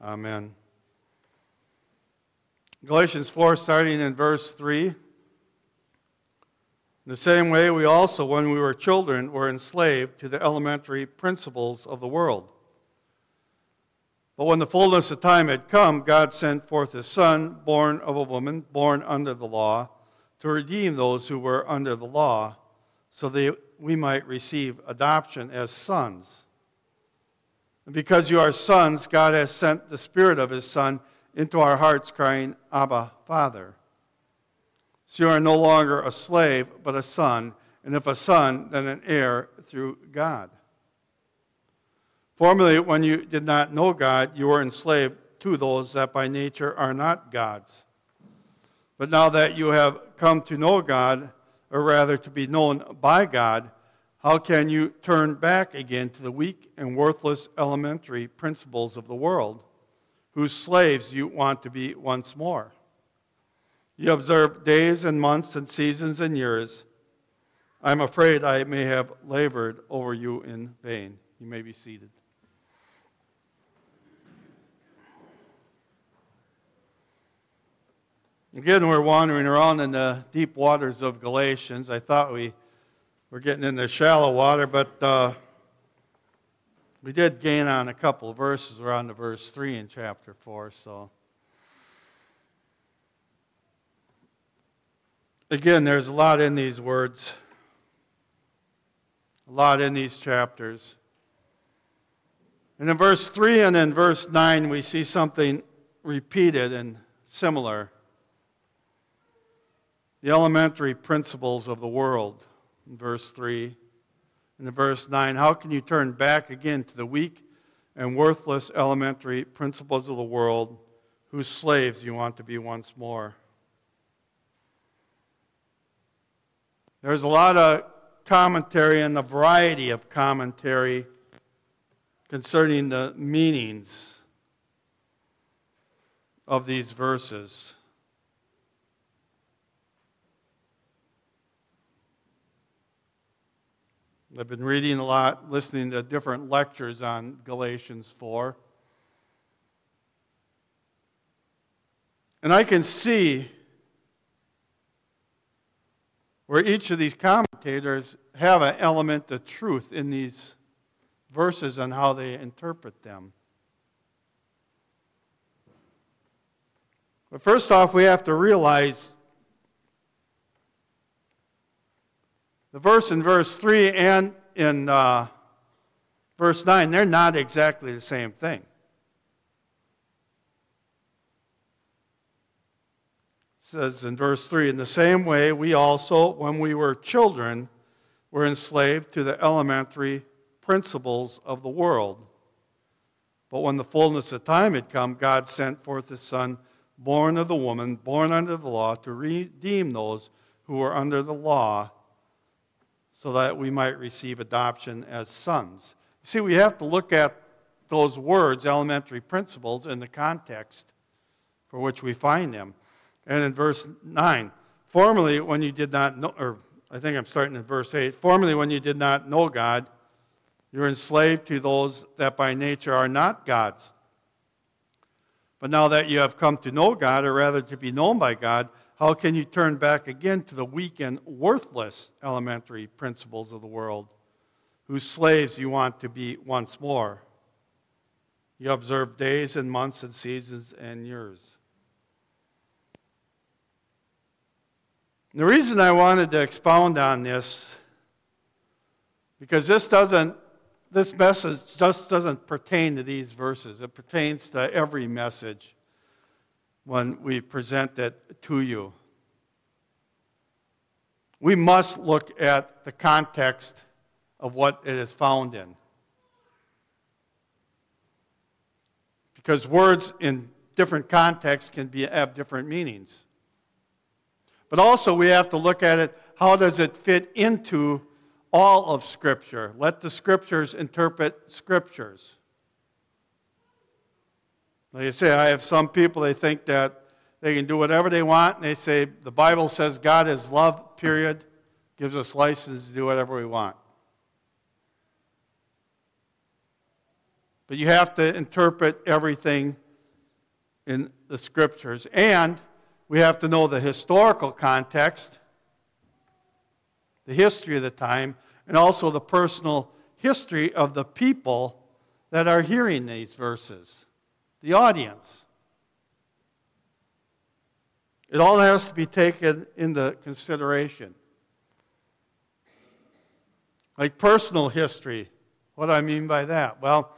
Amen. Galatians 4, starting in verse 3. In the same way, we also, when we were children, were enslaved to the elementary principles of the world. But when the fullness of time had come, God sent forth his Son, born of a woman, born under the law, to redeem those who were under the law, so that we might receive adoption as sons. Because you are sons, God has sent the Spirit of his Son into our hearts, crying, Abba, Father. So you are no longer a slave, but a son, and if a son, then an heir through God. Formerly, when you did not know God, you were enslaved to those that by nature are not God's. But now that you have come to know God, or rather to be known by God, how can you turn back again to the weak and worthless elementary principles of the world, whose slaves you want to be once more? You observe days and months and seasons and years. I'm afraid I may have labored over you in vain. You may be seated. Again, we're wandering around in the deep waters of Galatians. I thought we were getting into shallow water, but uh, we did gain on a couple verses. We're on to verse 3 in chapter 4, so. Again, there's a lot in these words, a lot in these chapters. And in verse 3 and in verse 9, we see something repeated and similar the elementary principles of the world, in verse 3. And in verse 9, how can you turn back again to the weak and worthless elementary principles of the world, whose slaves you want to be once more? There's a lot of commentary and a variety of commentary concerning the meanings of these verses. I've been reading a lot, listening to different lectures on Galatians 4. And I can see where each of these commentators have an element of truth in these verses and how they interpret them. But first off, we have to realize The verse in verse 3 and in uh, verse 9, they're not exactly the same thing. It says in verse 3 In the same way, we also, when we were children, were enslaved to the elementary principles of the world. But when the fullness of time had come, God sent forth his Son, born of the woman, born under the law, to redeem those who were under the law so that we might receive adoption as sons. See, we have to look at those words, elementary principles, in the context for which we find them. And in verse 9, formerly when you did not know, or I think I'm starting in verse 8, formerly when you did not know God, you were enslaved to those that by nature are not God's. But now that you have come to know God, or rather to be known by God, how can you turn back again to the weak and worthless elementary principles of the world, whose slaves you want to be once more? You observe days and months and seasons and years. the reason I wanted to expound on this, because this doesn't, this message just doesn't pertain to these verses. It pertains to every message when we present it to you. We must look at the context of what it is found in. Because words in different contexts can be, have different meanings. But also, we have to look at it how does it fit into all of Scripture? Let the Scriptures interpret Scriptures. Like I say, I have some people, they think that they can do whatever they want, and they say the Bible says God is love, period, gives us license to do whatever we want. But you have to interpret everything in the scriptures. And we have to know the historical context, the history of the time, and also the personal history of the people that are hearing these verses, the audience. It all has to be taken into consideration. Like personal history. What do I mean by that? Well,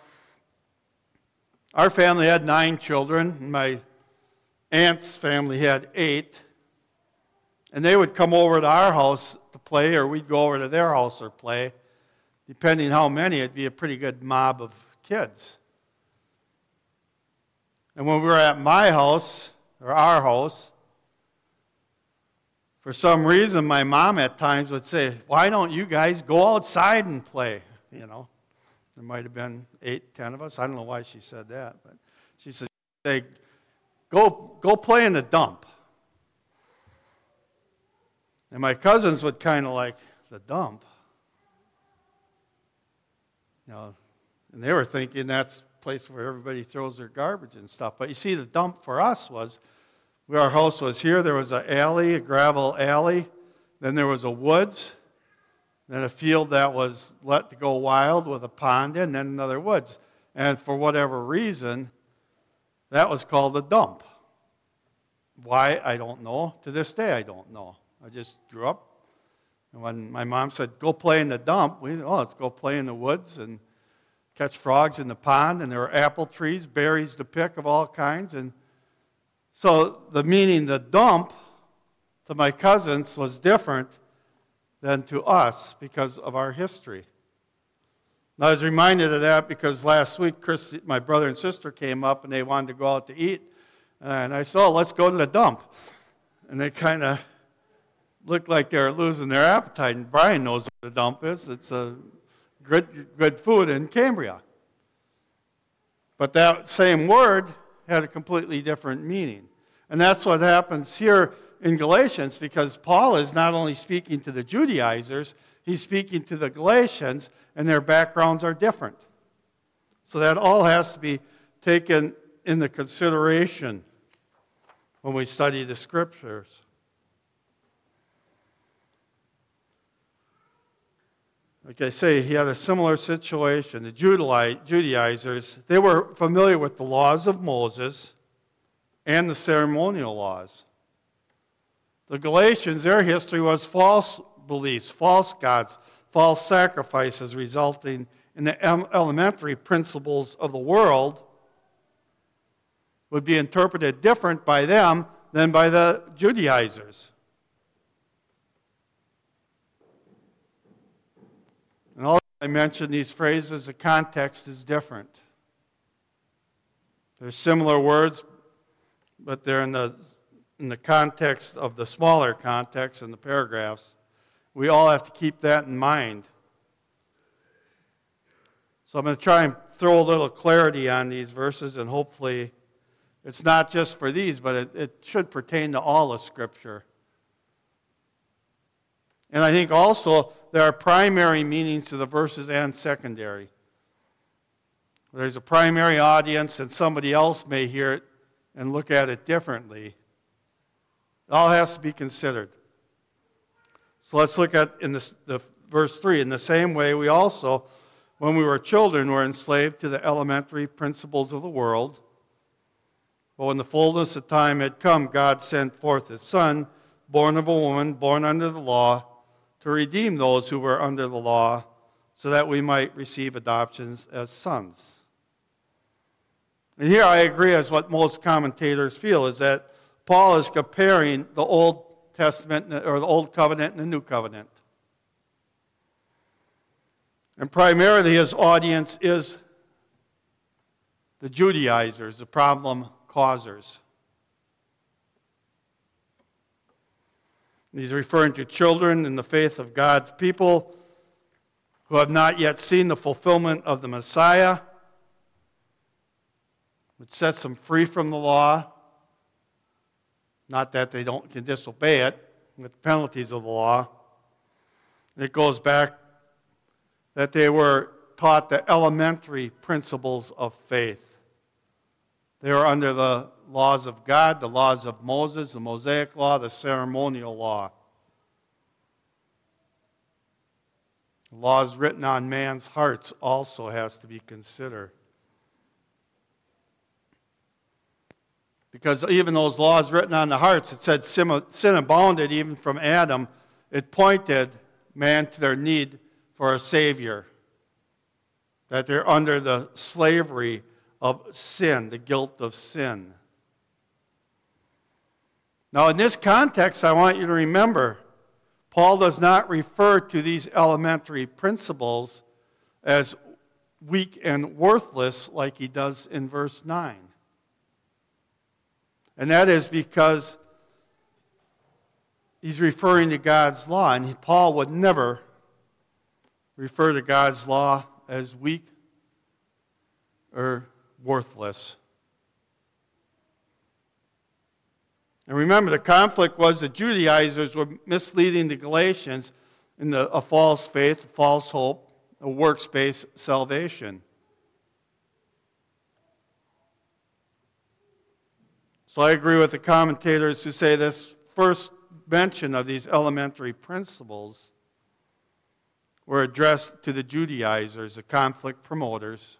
our family had nine children. My aunt's family had eight. And they would come over to our house to play, or we'd go over to their house or play. Depending how many, it'd be a pretty good mob of kids. And when we were at my house, or our house, for some reason, my mom at times would say, Why don't you guys go outside and play? You know, there might have been eight, ten of us. I don't know why she said that, but she said, go, go play in the dump. And my cousins would kind of like, The dump? You know, and they were thinking that's place where everybody throws their garbage and stuff. But you see, the dump for us was where our house was here, there was an alley, a gravel alley. Then there was a woods. Then a field that was let to go wild with a pond in, then another woods. And for whatever reason, that was called a dump. Why, I don't know. To this day, I don't know. I just grew up. And when my mom said, go play in the dump, we, oh, let's go play in the woods and catch frogs in the pond. And there were apple trees, berries to pick of all kinds. And so the meaning, the dump, to my cousins was different than to us because of our history. And I was reminded of that because last week, Chris, my brother and sister came up and they wanted to go out to eat. And I said, oh, let's go to the dump. And they kind of looked like they were losing their appetite. And Brian knows what the dump is. It's a good, good food in Cambria. But that same word had a completely different meaning. And that's what happens here in Galatians because Paul is not only speaking to the Judaizers, he's speaking to the Galatians, and their backgrounds are different. So that all has to be taken into consideration when we study the scriptures. Like I say, he had a similar situation. The Judaizers, they were familiar with the laws of Moses and the ceremonial laws. The Galatians, their history was false beliefs, false gods, false sacrifices, resulting in the elementary principles of the world would be interpreted different by them than by the Judaizers. And all I mentioned these phrases, the context is different. There's similar words, but they're in the, in the context of the smaller context in the paragraphs. We all have to keep that in mind. So I'm going to try and throw a little clarity on these verses, and hopefully it's not just for these, but it, it should pertain to all of Scripture. And I think also there are primary meanings to the verses and secondary. There's a primary audience, and somebody else may hear it and look at it differently. It all has to be considered. So let's look at in this, the verse 3. In the same way, we also, when we were children, were enslaved to the elementary principles of the world. But when the fullness of time had come, God sent forth his Son, born of a woman, born under the law, to redeem those who were under the law, so that we might receive adoptions as sons. And here I agree as what most commentators feel is that Paul is comparing the Old Testament or the Old Covenant and the New Covenant. And primarily his audience is the Judaizers, the problem causers. He's referring to children in the faith of God's people who have not yet seen the fulfillment of the Messiah which sets them free from the law. Not that they don't can disobey it with the penalties of the law. It goes back that they were taught the elementary principles of faith. They were under the laws of God, the laws of Moses, the Mosaic law, the ceremonial law. Laws written on man's hearts also has to be considered. Because even those laws written on the hearts, it said sin abounded even from Adam. It pointed man to their need for a Savior. That they're under the slavery of sin, the guilt of sin. Now, in this context, I want you to remember Paul does not refer to these elementary principles as weak and worthless like he does in verse 9. And that is because he's referring to God's law, and Paul would never refer to God's law as weak or worthless. And remember, the conflict was the Judaizers were misleading the Galatians in the, a false faith, a false hope, a works based salvation. So I agree with the commentators who say this first mention of these elementary principles were addressed to the Judaizers, the conflict promoters.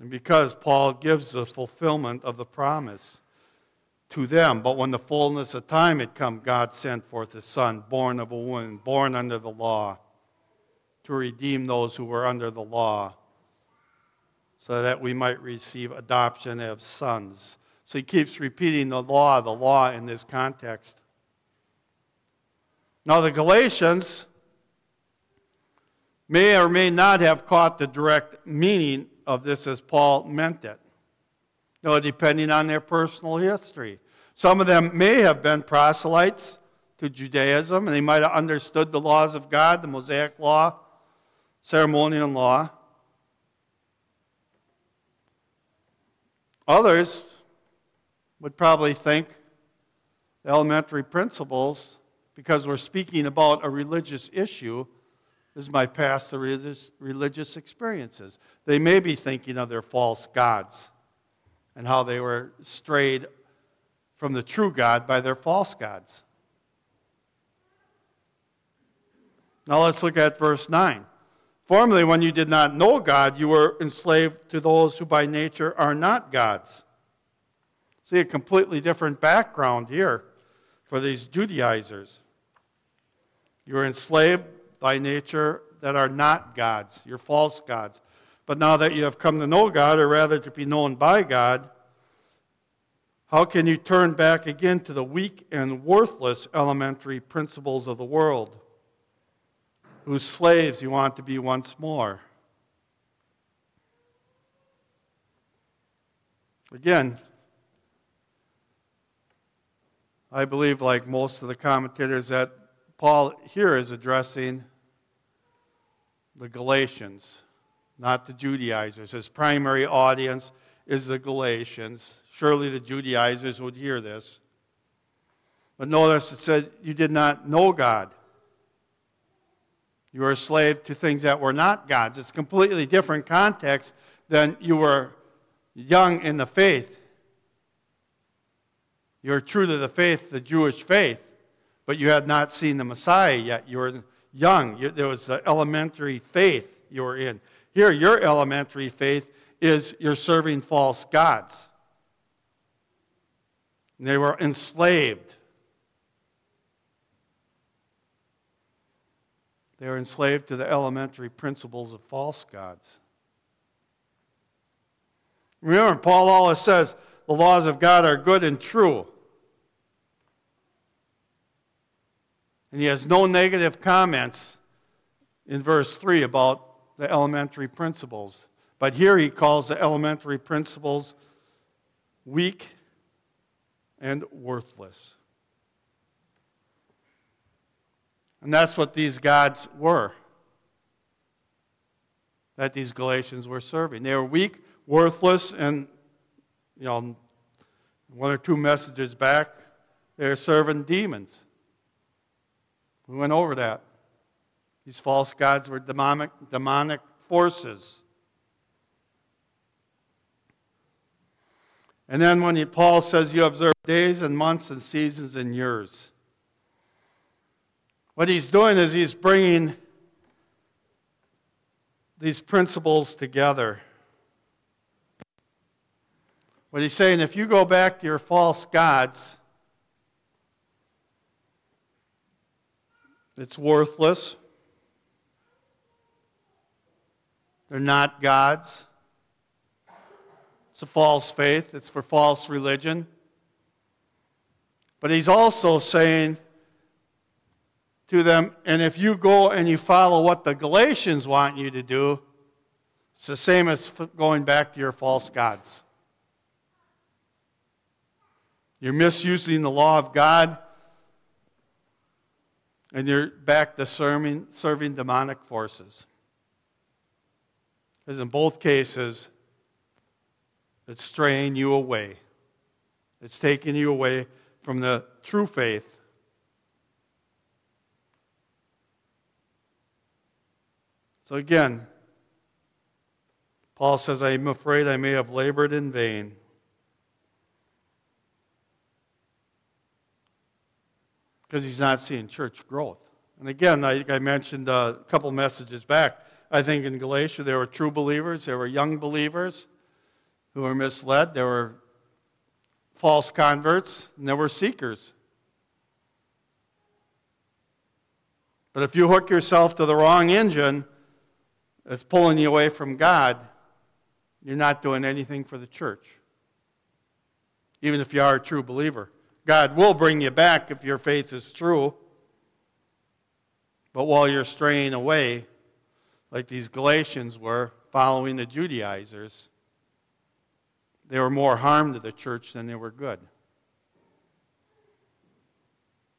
And because Paul gives the fulfillment of the promise to them, but when the fullness of time had come, God sent forth his son, born of a woman, born under the law, to redeem those who were under the law, so that we might receive adoption as sons. So he keeps repeating the law, the law in this context. Now, the Galatians may or may not have caught the direct meaning of this as Paul meant it. You know, depending on their personal history. Some of them may have been proselytes to Judaism, and they might have understood the laws of God, the Mosaic law, ceremonial law. Others would probably think the elementary principles, because we're speaking about a religious issue, is my past religious, religious experiences. They may be thinking of their false gods and how they were strayed from the true God by their false gods. Now let's look at verse 9. Formerly, when you did not know God, you were enslaved to those who by nature are not gods. See a completely different background here for these Judaizers. You were enslaved by nature that are not gods, your false gods. But now that you have come to know God, or rather to be known by God, how can you turn back again to the weak and worthless elementary principles of the world, whose slaves you want to be once more? Again, I believe, like most of the commentators, that Paul here is addressing the Galatians, not the Judaizers. His primary audience is the Galatians. Surely the Judaizers would hear this. But notice it said, You did not know God. You were a slave to things that were not God's. It's completely different context than you were young in the faith. You're true to the faith, the Jewish faith, but you had not seen the Messiah yet. You were young. There was the elementary faith you were in. Here, your elementary faith is you're serving false gods. And they were enslaved. They were enslaved to the elementary principles of false gods. Remember, Paul always says the laws of God are good and true. And he has no negative comments in verse 3 about the elementary principles. But here he calls the elementary principles weak and worthless. And that's what these gods were that these Galatians were serving. They were weak, worthless, and, you know, one or two messages back, they were serving demons. We went over that. These false gods were demonic, demonic forces. And then when he, Paul says you observe days and months and seasons and years. What he's doing is he's bringing these principles together. What he's saying, if you go back to your false gods, it's worthless. They're not gods. It's a false faith, it's for false religion. But he's also saying to them, and if you go and you follow what the Galatians want you to do, it's the same as going back to your false gods. You're misusing the law of God, and you're back to serving, serving demonic forces. Because in both cases, it's straying you away. It's taking you away from the true faith. So again, Paul says, I am afraid I may have labored in vain. Because he's not seeing church growth. And again, I, I mentioned uh, a couple messages back. I think in Galatia there were true believers, there were young believers, who were misled, there were false converts, and there were seekers. But if you hook yourself to the wrong engine that's pulling you away from God, you're not doing anything for the church. Even if you are a true believer. God will bring you back if your faith is true. But while you're straying away, like these Galatians were, following the Judaizers, they were more harm to the church than they were good.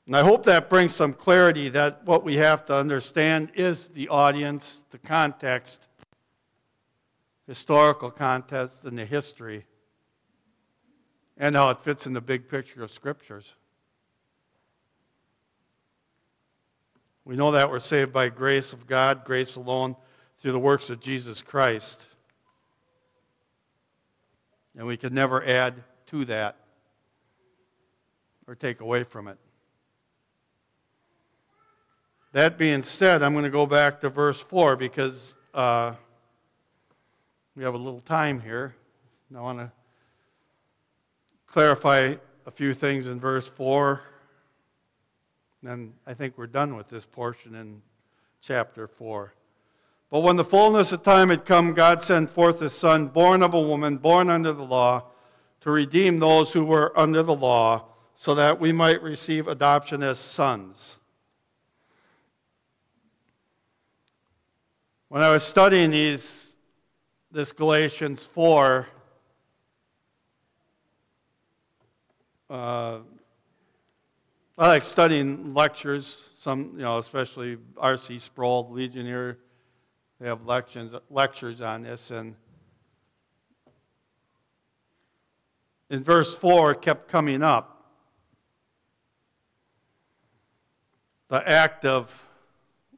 And I hope that brings some clarity that what we have to understand is the audience, the context, historical context, and the history, and how it fits in the big picture of scriptures. We know that we're saved by grace of God, grace alone, through the works of Jesus Christ. And we can never add to that or take away from it. That being said, I'm going to go back to verse 4 because uh, we have a little time here. I want to clarify a few things in verse 4. And I think we're done with this portion in chapter 4. But when the fullness of time had come, God sent forth his Son, born of a woman, born under the law, to redeem those who were under the law, so that we might receive adoption as sons. When I was studying these, this Galatians 4, uh, I like studying lectures, some, you know, especially R.C. Sproul, Ligonier they have lectures, lectures on this. And in verse 4, it kept coming up. The act of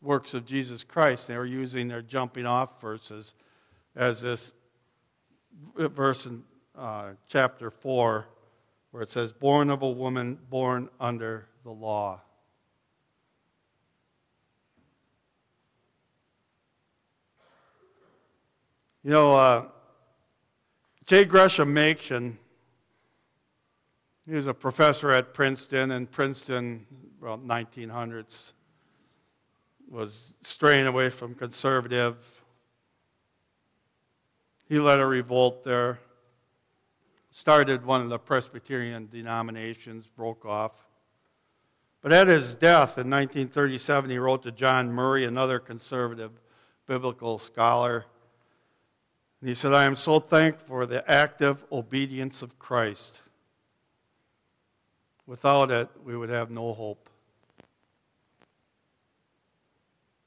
works of Jesus Christ. They were using their jumping off verses as this verse in uh, chapter 4 where it says, Born of a woman born under the law. You know, uh, J. Gresham Machen, he was a professor at Princeton, and Princeton, well, 1900s, was straying away from conservative. He led a revolt there, started one of the Presbyterian denominations, broke off. But at his death in 1937, he wrote to John Murray, another conservative biblical scholar. And he said, I am so thankful for the active obedience of Christ. Without it, we would have no hope.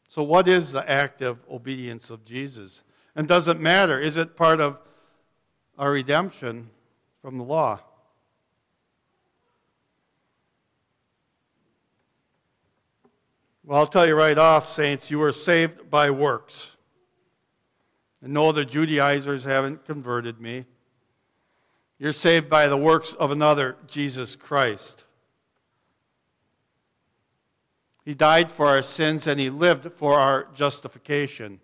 So, what is the active obedience of Jesus? And does it matter? Is it part of our redemption from the law? Well, I'll tell you right off, saints, you were saved by works. And no, the Judaizers haven't converted me. You're saved by the works of another, Jesus Christ. He died for our sins and he lived for our justification.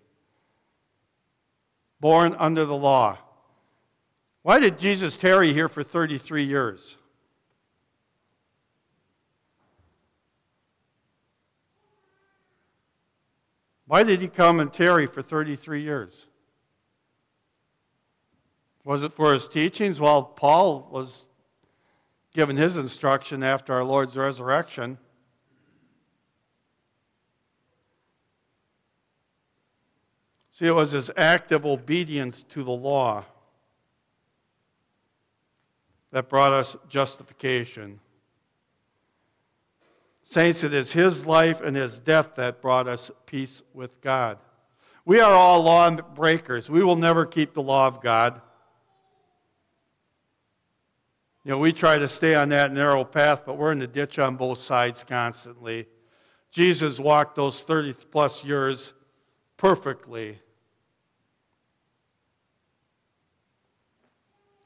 Born under the law. Why did Jesus tarry here for 33 years? Why did he come and tarry for 33 years? Was it for his teachings? Well, Paul was given his instruction after our Lord's resurrection. See, it was his active obedience to the law that brought us justification. Saints, it is his life and his death that brought us peace with God. We are all law breakers. We will never keep the law of God. You know, we try to stay on that narrow path, but we're in the ditch on both sides constantly. Jesus walked those 30 plus years perfectly.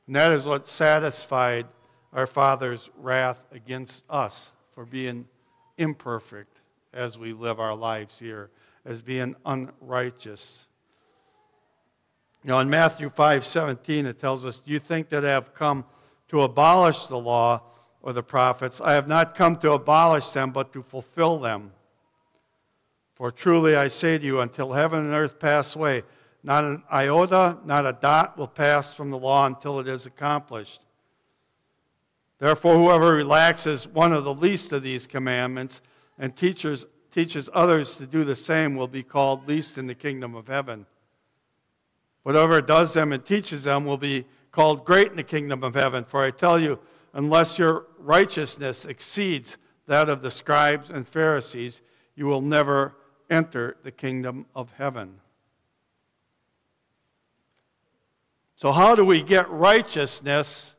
And that is what satisfied our Father's wrath against us for being imperfect as we live our lives here, as being unrighteous. Know, in Matthew 5 17, it tells us, Do you think that I have come to abolish the law or the prophets? I have not come to abolish them, but to fulfill them. For truly I say to you, until heaven and earth pass away, not an iota, not a dot will pass from the law until it is accomplished. Therefore, whoever relaxes one of the least of these commandments and teaches, teaches others to do the same will be called least in the kingdom of heaven. Whatever does them and teaches them will be called great in the kingdom of heaven. For I tell you, unless your righteousness exceeds that of the scribes and Pharisees, you will never enter the kingdom of heaven. So, how do we get righteousness?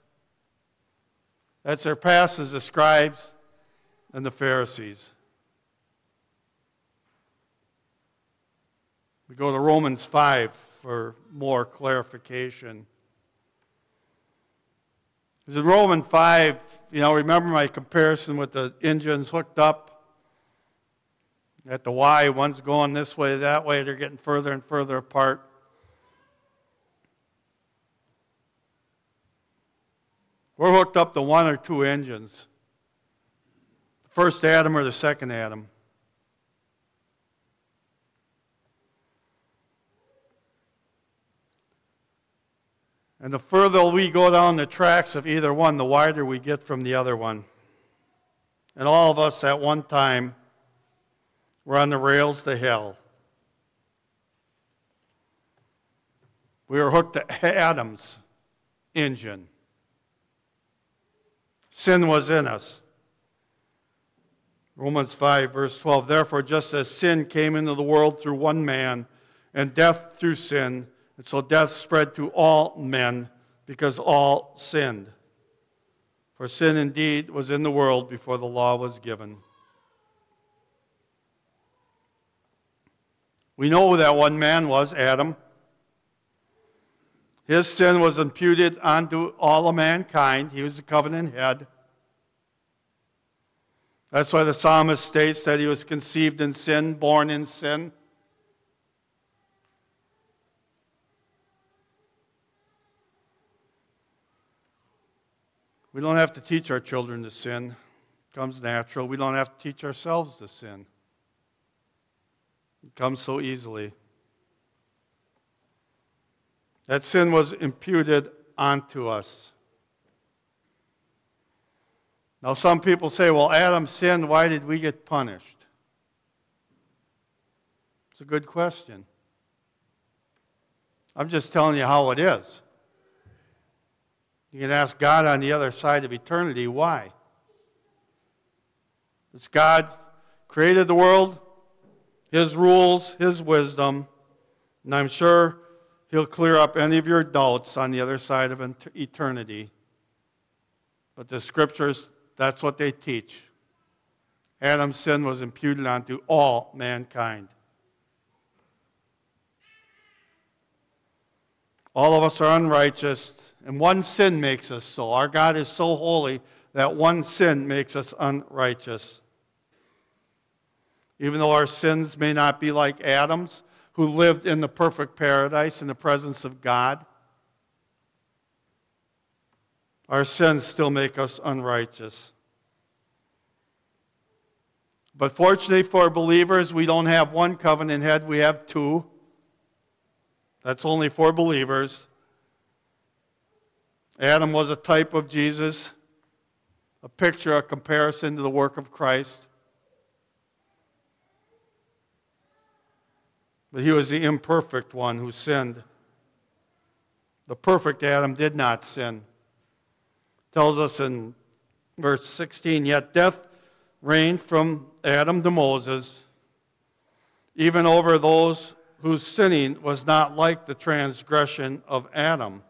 that surpasses the scribes and the Pharisees. We go to Romans 5 for more clarification. Because in Romans 5, you know, remember my comparison with the engines hooked up at the Y, one's going this way, that way, they're getting further and further apart. We're hooked up to one or two engines the first Adam or the second Adam. And the further we go down the tracks of either one, the wider we get from the other one. And all of us at one time were on the rails to hell. We were hooked to Adam's engine. Sin was in us. Romans 5, verse 12. Therefore, just as sin came into the world through one man, and death through sin, and so death spread to all men because all sinned. For sin indeed was in the world before the law was given. We know that one man was, Adam. His sin was imputed unto all of mankind. He was the covenant head. That's why the psalmist states that he was conceived in sin, born in sin. We don't have to teach our children to sin. It comes natural. We don't have to teach ourselves to sin. It comes so easily. That sin was imputed onto us. Now, some people say, well, Adam sinned, why did we get punished? It's a good question. I'm just telling you how it is. You can ask God on the other side of eternity why. It's God created the world, His rules, His wisdom, and I'm sure He'll clear up any of your doubts on the other side of eternity. But the scriptures, that's what they teach. Adam's sin was imputed onto all mankind. All of us are unrighteous. And one sin makes us so. Our God is so holy that one sin makes us unrighteous. Even though our sins may not be like Adam's, who lived in the perfect paradise in the presence of God, our sins still make us unrighteous. But fortunately for believers, we don't have one covenant head, we have two. That's only for believers. Adam was a type of Jesus, a picture, a comparison to the work of Christ. But he was the imperfect one who sinned. The perfect Adam did not sin. It tells us in verse 16, yet death reigned from Adam to Moses, even over those whose sinning was not like the transgression of Adam,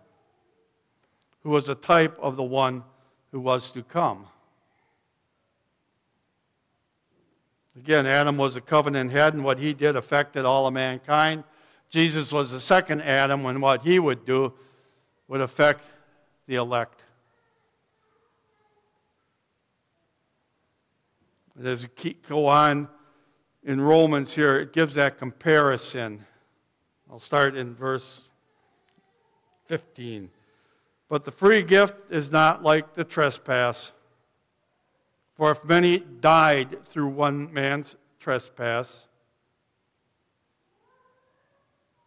who was a type of the one who was to come. Again, Adam was a covenant head, and what he did affected all of mankind. Jesus was the second Adam, and what he would do would affect the elect. As you go on in Romans here, it gives that comparison. I'll start in verse 15. But the free gift is not like the trespass. For if many died through one man's trespass,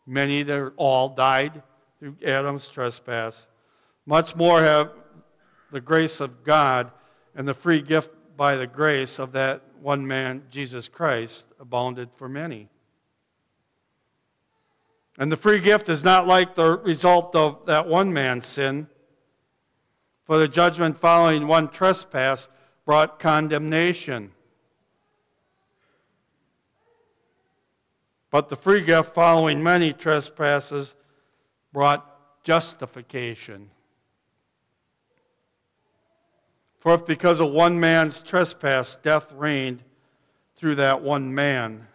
many, that all died through Adam's trespass, much more have the grace of God and the free gift by the grace of that one man, Jesus Christ, abounded for many. And the free gift is not like the result of that one man's sin, for the judgment following one trespass brought condemnation. But the free gift following many trespasses brought justification. For if because of one man's trespass death reigned through that one man,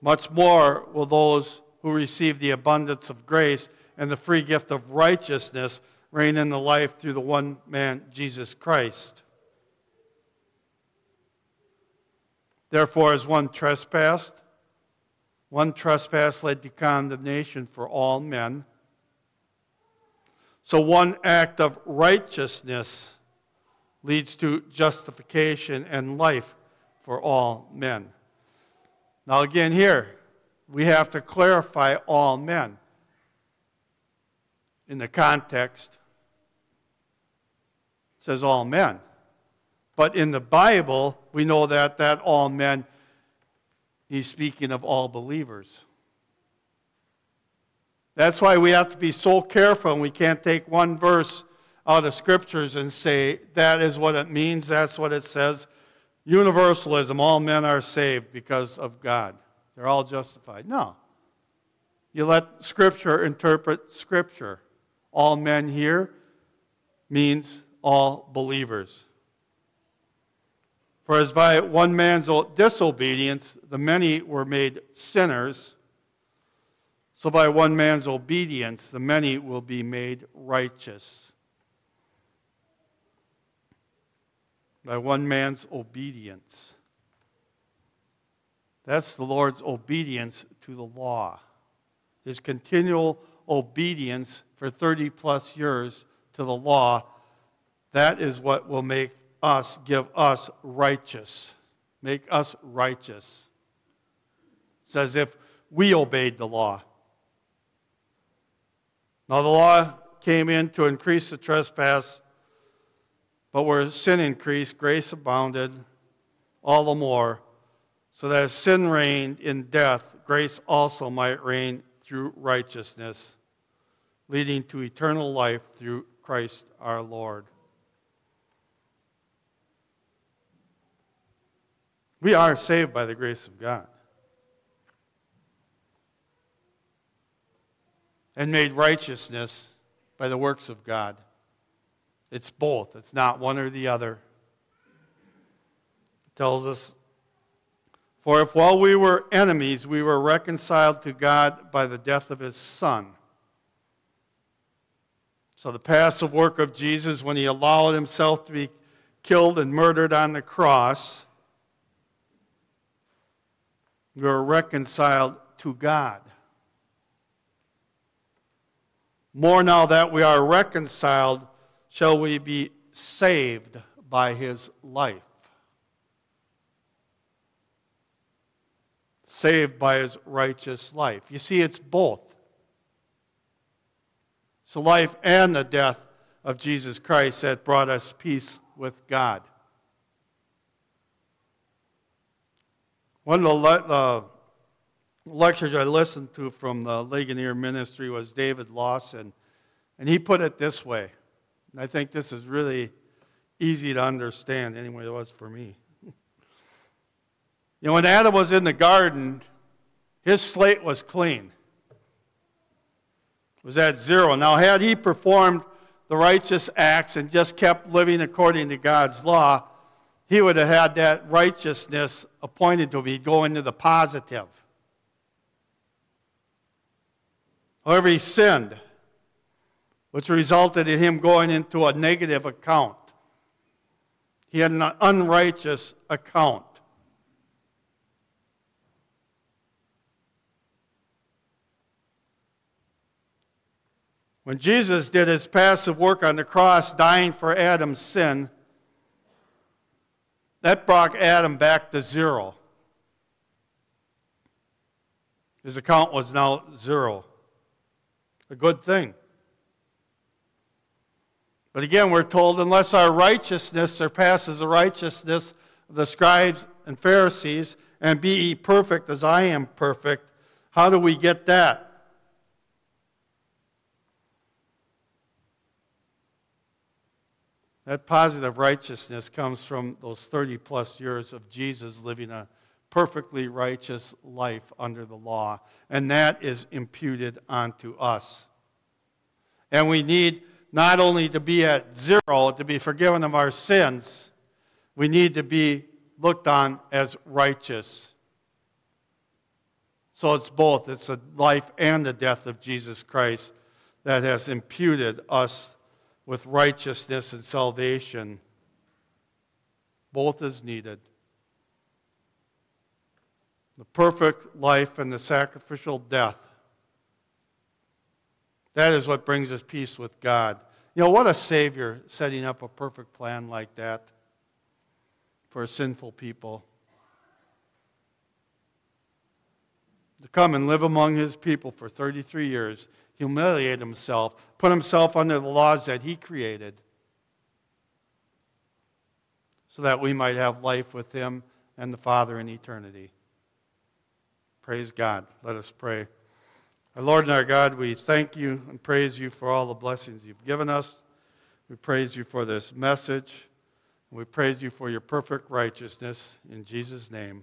much more will those who receive the abundance of grace and the free gift of righteousness reign in the life through the one man, Jesus Christ. Therefore, as one trespassed, one trespass led to condemnation for all men. So one act of righteousness leads to justification and life for all men. Now, again, here, we have to clarify all men in the context says all men. But in the Bible, we know that that all men, he's speaking of all believers. That's why we have to be so careful and we can't take one verse out of scriptures and say that is what it means, that's what it says. Universalism, all men are saved because of God. They're all justified. No. You let scripture interpret scripture. All men here means all believers. For as by one man's disobedience the many were made sinners, so by one man's obedience the many will be made righteous. By one man's obedience. That's the Lord's obedience to the law. His continual obedience for 30 plus years to the law that is what will make us, give us righteous. Make us righteous. It's as if we obeyed the law. Now, the law came in to increase the trespass, but where sin increased, grace abounded all the more, so that as sin reigned in death, grace also might reign through righteousness, leading to eternal life through Christ our Lord. We are saved by the grace of God. And made righteousness by the works of God. It's both, it's not one or the other. It tells us For if while we were enemies, we were reconciled to God by the death of his Son, So, the passive work of Jesus when he allowed himself to be killed and murdered on the cross, we were reconciled to God. More now that we are reconciled, shall we be saved by his life. Saved by his righteous life. You see, it's both. It's the life and the death of Jesus Christ that brought us peace with God. One of the, the uh, lectures I listened to from the Ligonier ministry was David Lawson, and he put it this way. And I think this is really easy to understand, anyway, it was for me. you know, when Adam was in the garden, his slate was clean. It was at zero. Now, had he performed the righteous acts and just kept living according to God's law, he would have had that righteousness appointed to him. He'd go into the positive. However, he sinned, which resulted in him going into a negative account. He had an unrighteous account. When Jesus did his passive work on the cross, dying for Adam's sin, that brought Adam back to zero. His account was now zero. A good thing. But again, we're told unless our righteousness surpasses the righteousness of the scribes and Pharisees, and be ye perfect as I am perfect, how do we get that? That positive righteousness comes from those 30 plus years of Jesus living a perfectly righteous life under the law. And that is imputed onto us. And we need not only to be at zero, to be forgiven of our sins, we need to be looked on as righteous. So it's both. It's the life and the death of Jesus Christ that has imputed us with righteousness and salvation. Both is needed. The perfect life and the sacrificial death. That is what brings us peace with God. You know, what a Savior setting up a perfect plan like that for sinful people. To come and live among His people for 33 years humiliate himself, put himself under the laws that he created, so that we might have life with him and the Father in eternity. Praise God. Let us pray. Our Lord and our God, we thank you and praise you for all the blessings you've given us. We praise you for this message. We praise you for your perfect righteousness. In Jesus' name.